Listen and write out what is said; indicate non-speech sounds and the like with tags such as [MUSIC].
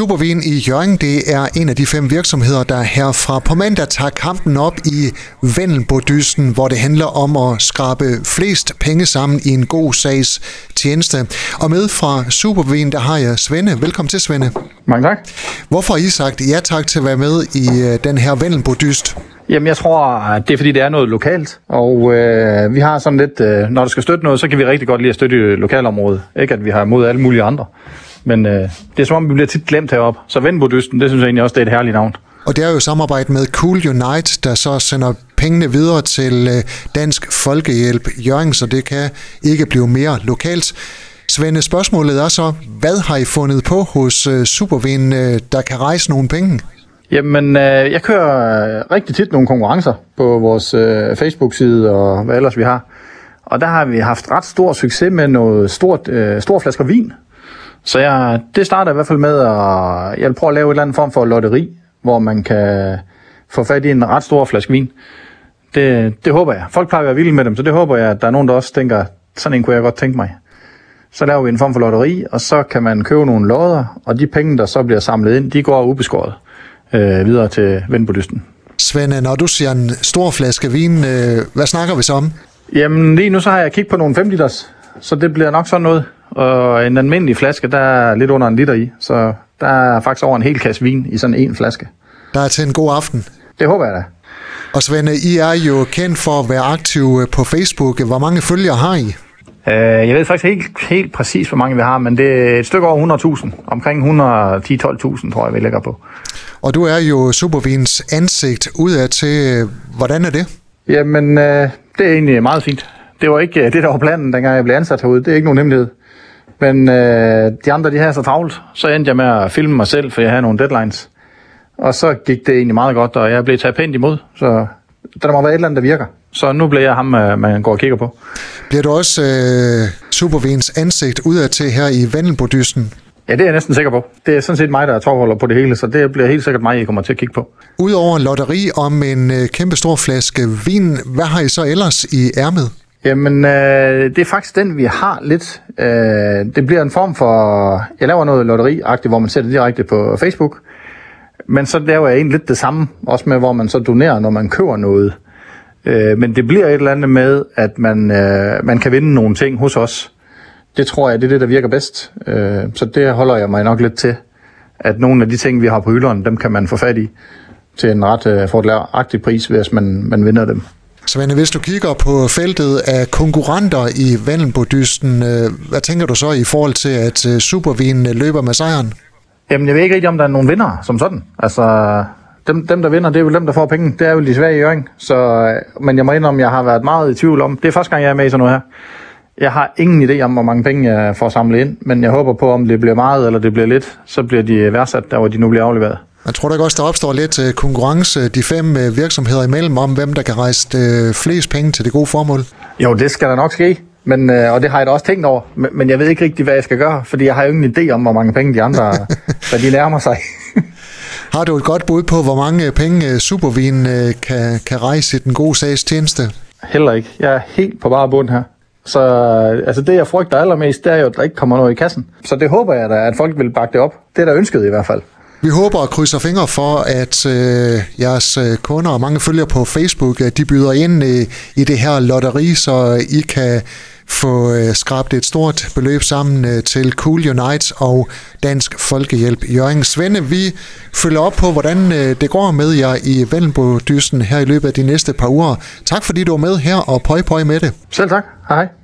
Supervin i Jørgen, det er en af de fem virksomheder, der herfra på mandag tager kampen op i Vendelbodysten, hvor det handler om at skrabe flest penge sammen i en god sags tjeneste. Og med fra Supervin, der har jeg Svende. Velkommen til, Svende. Mange tak. Hvorfor har I sagt ja tak til at være med i øh, den her Vendelbodyst? Jamen, jeg tror, det er, fordi det er noget lokalt. Og øh, vi har sådan lidt, øh, når du skal støtte noget, så kan vi rigtig godt lide at støtte lokalområdet. Ikke at vi har imod alle mulige andre. Men øh, det er som om, vi bliver tit glemt heroppe. Så Vendelbodysten, det synes jeg egentlig også, det er et herligt navn. Og det er jo samarbejde med Cool Unite, der så sender pengene videre til øh, Dansk Folkehjælp Jørgen, så det kan ikke blive mere lokalt. Svende, spørgsmålet er så, hvad har I fundet på hos øh, Supervin, øh, der kan rejse nogle penge? Jamen, øh, jeg kører rigtig tit nogle konkurrencer på vores øh, Facebook-side og hvad ellers vi har. Og der har vi haft ret stor succes med noget stort, øh, store flasker vin. Så jeg, det starter i hvert fald med, at jeg vil prøve at lave et eller andet form for lotteri, hvor man kan få fat i en ret stor flaske vin. Det, det håber jeg. Folk plejer at være vilde med dem, så det håber jeg, at der er nogen, der også tænker, sådan en kunne jeg godt tænke mig. Så laver vi en form for lotteri, og så kan man købe nogle lodder, og de penge, der så bliver samlet ind, de går ubeskåret øh, videre til Vendbodysten. Svende, når du siger en stor flaske vin, øh, hvad snakker vi så om? Jamen lige nu så har jeg kigget på nogle 5 liters, så det bliver nok sådan noget. Og en almindelig flaske, der er lidt under en liter i, så der er faktisk over en hel kasse vin i sådan en flaske. Der er til en god aften. Det håber jeg da. Og Svende, I er jo kendt for at være aktive på Facebook. Hvor mange følgere har I? Uh, jeg ved faktisk helt, helt præcis, hvor mange vi har, men det er et stykke over 100.000. Omkring 110-12.000, tror jeg, vi ligger på. Og du er jo Supervins ansigt udad til. Hvordan er det? Jamen, uh, det er egentlig meget fint. Det var ikke det, der var planen, dengang jeg blev ansat herude. Det er ikke nogen hemmelighed. Men uh, de andre, de havde så travlt. Så endte jeg med at filme mig selv, for jeg havde nogle deadlines. Og så gik det egentlig meget godt, og jeg blev taget pænt imod. Så der må være et eller andet, der virker. Så nu bliver jeg ham, man går og kigger på. Bliver du også øh, Supervins ansigt udad til her i Vendelbodysten? Ja, det er jeg næsten sikker på. Det er sådan set mig, der er tårholder på det hele, så det bliver helt sikkert mig, I kommer til at kigge på. Udover en lotteri om en øh, kæmpe stor flaske vin, hvad har I så ellers i ærmet? Jamen, øh, det er faktisk den, vi har lidt. Øh, det bliver en form for... Jeg laver noget lotteri hvor man sætter direkte på Facebook. Men så laver jeg egentlig lidt det samme, også med, hvor man så donerer, når man køber noget. Øh, men det bliver et eller andet med, at man, øh, man kan vinde nogle ting hos os. Det tror jeg, det er det, der virker bedst. Øh, så det holder jeg mig nok lidt til. At nogle af de ting, vi har på hylderne, dem kan man få fat i til en ret øh, fordelagtig pris, hvis man, man vinder dem. Svende, hvis du kigger på feltet af konkurrenter i Vandenbodysten, øh, hvad tænker du så i forhold til, at øh, Supervinen øh, løber med sejren? Jamen, jeg ved ikke rigtig, om der er nogen vinder som sådan. Altså, dem, dem, der vinder, det er jo dem, der får penge. Det er jo de svage i Jørgen. Så, men jeg må indrømme, jeg har været meget i tvivl om. Det er første gang, jeg er med i sådan noget her. Jeg har ingen idé om, hvor mange penge jeg får samlet ind, men jeg håber på, om det bliver meget eller det bliver lidt, så bliver de værdsat, der hvor de nu bliver afleveret. Jeg tror da også, der opstår lidt øh, konkurrence de fem øh, virksomheder imellem om, hvem der kan rejse øh, flest penge til det gode formål. Jo, det skal der nok ske. Men, og det har jeg da også tænkt over, men jeg ved ikke rigtig, hvad jeg skal gøre, fordi jeg har jo ingen idé om, hvor mange penge de andre, [LAUGHS] hvad de nærmer sig. [LAUGHS] Har du et godt bud på, hvor mange penge Supervin kan, kan rejse i den gode sags tjeneste? Heller ikke. Jeg er helt på bare bund her. Så altså det, jeg frygter allermest, det er jo, at der ikke kommer noget i kassen. Så det håber jeg da, at folk vil bakke det op. Det er der ønsket i hvert fald. Vi håber og krydser fingre for, at øh, jeres øh, kunder og mange følger på Facebook, øh, de byder ind øh, i det her lotteri, så I kan få øh, skrabt et stort beløb sammen øh, til Cool Unite og Dansk Folkehjælp Jørgen Svende. Vi følger op på, hvordan øh, det går med jer i Vellenbo-dysten her i løbet af de næste par uger. Tak fordi du var med her, og pøj pøj med det. Selv tak. Hej.